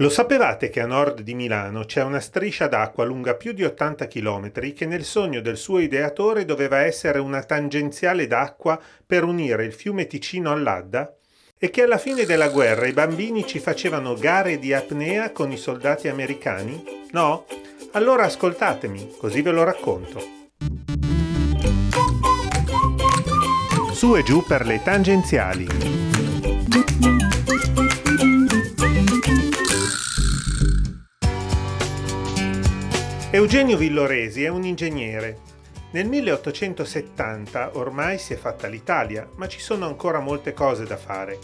Lo sapevate che a nord di Milano c'è una striscia d'acqua lunga più di 80 km che nel sogno del suo ideatore doveva essere una tangenziale d'acqua per unire il fiume Ticino all'Adda? E che alla fine della guerra i bambini ci facevano gare di apnea con i soldati americani? No? Allora ascoltatemi, così ve lo racconto. Su e giù per le tangenziali. Eugenio Villoresi è un ingegnere. Nel 1870 ormai si è fatta l'Italia, ma ci sono ancora molte cose da fare.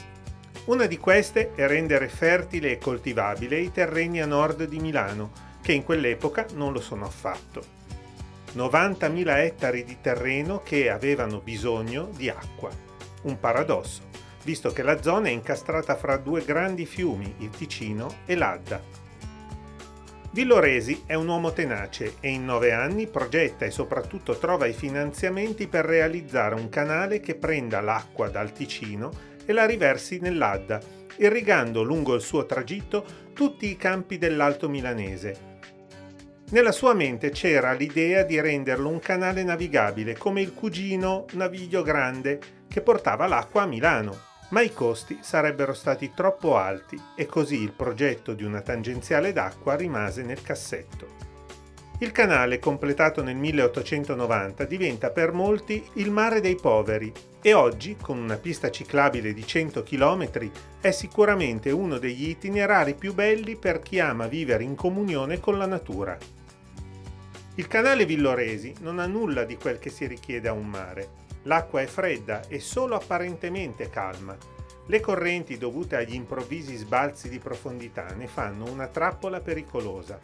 Una di queste è rendere fertile e coltivabile i terreni a nord di Milano, che in quell'epoca non lo sono affatto. 90.000 ettari di terreno che avevano bisogno di acqua. Un paradosso, visto che la zona è incastrata fra due grandi fiumi, il Ticino e l'Adda. Villoresi è un uomo tenace e in nove anni progetta e soprattutto trova i finanziamenti per realizzare un canale che prenda l'acqua dal Ticino e la riversi nell'Adda, irrigando lungo il suo tragitto tutti i campi dell'Alto Milanese. Nella sua mente c'era l'idea di renderlo un canale navigabile come il cugino Naviglio Grande che portava l'acqua a Milano ma i costi sarebbero stati troppo alti e così il progetto di una tangenziale d'acqua rimase nel cassetto. Il canale, completato nel 1890, diventa per molti il mare dei poveri e oggi, con una pista ciclabile di 100 km, è sicuramente uno degli itinerari più belli per chi ama vivere in comunione con la natura. Il canale Villoresi non ha nulla di quel che si richiede a un mare, L'acqua è fredda e solo apparentemente calma. Le correnti dovute agli improvvisi sbalzi di profondità ne fanno una trappola pericolosa.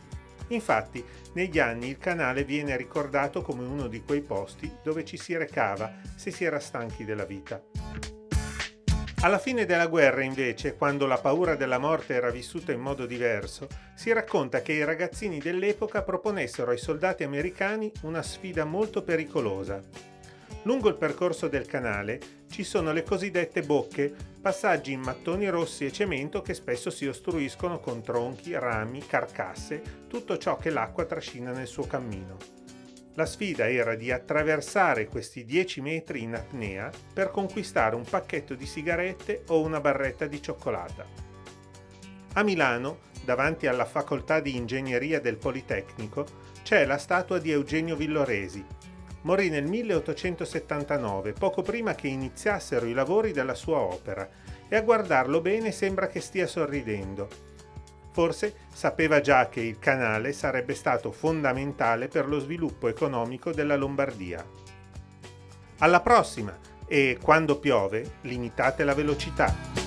Infatti, negli anni il canale viene ricordato come uno di quei posti dove ci si recava se si era stanchi della vita. Alla fine della guerra, invece, quando la paura della morte era vissuta in modo diverso, si racconta che i ragazzini dell'epoca proponessero ai soldati americani una sfida molto pericolosa. Lungo il percorso del canale ci sono le cosiddette bocche, passaggi in mattoni rossi e cemento che spesso si ostruiscono con tronchi, rami, carcasse, tutto ciò che l'acqua trascina nel suo cammino. La sfida era di attraversare questi 10 metri in apnea per conquistare un pacchetto di sigarette o una barretta di cioccolata. A Milano, davanti alla facoltà di ingegneria del Politecnico, c'è la statua di Eugenio Villoresi, morì nel 1879, poco prima che iniziassero i lavori della sua opera, e a guardarlo bene sembra che stia sorridendo. Forse sapeva già che il canale sarebbe stato fondamentale per lo sviluppo economico della Lombardia. Alla prossima e quando piove limitate la velocità.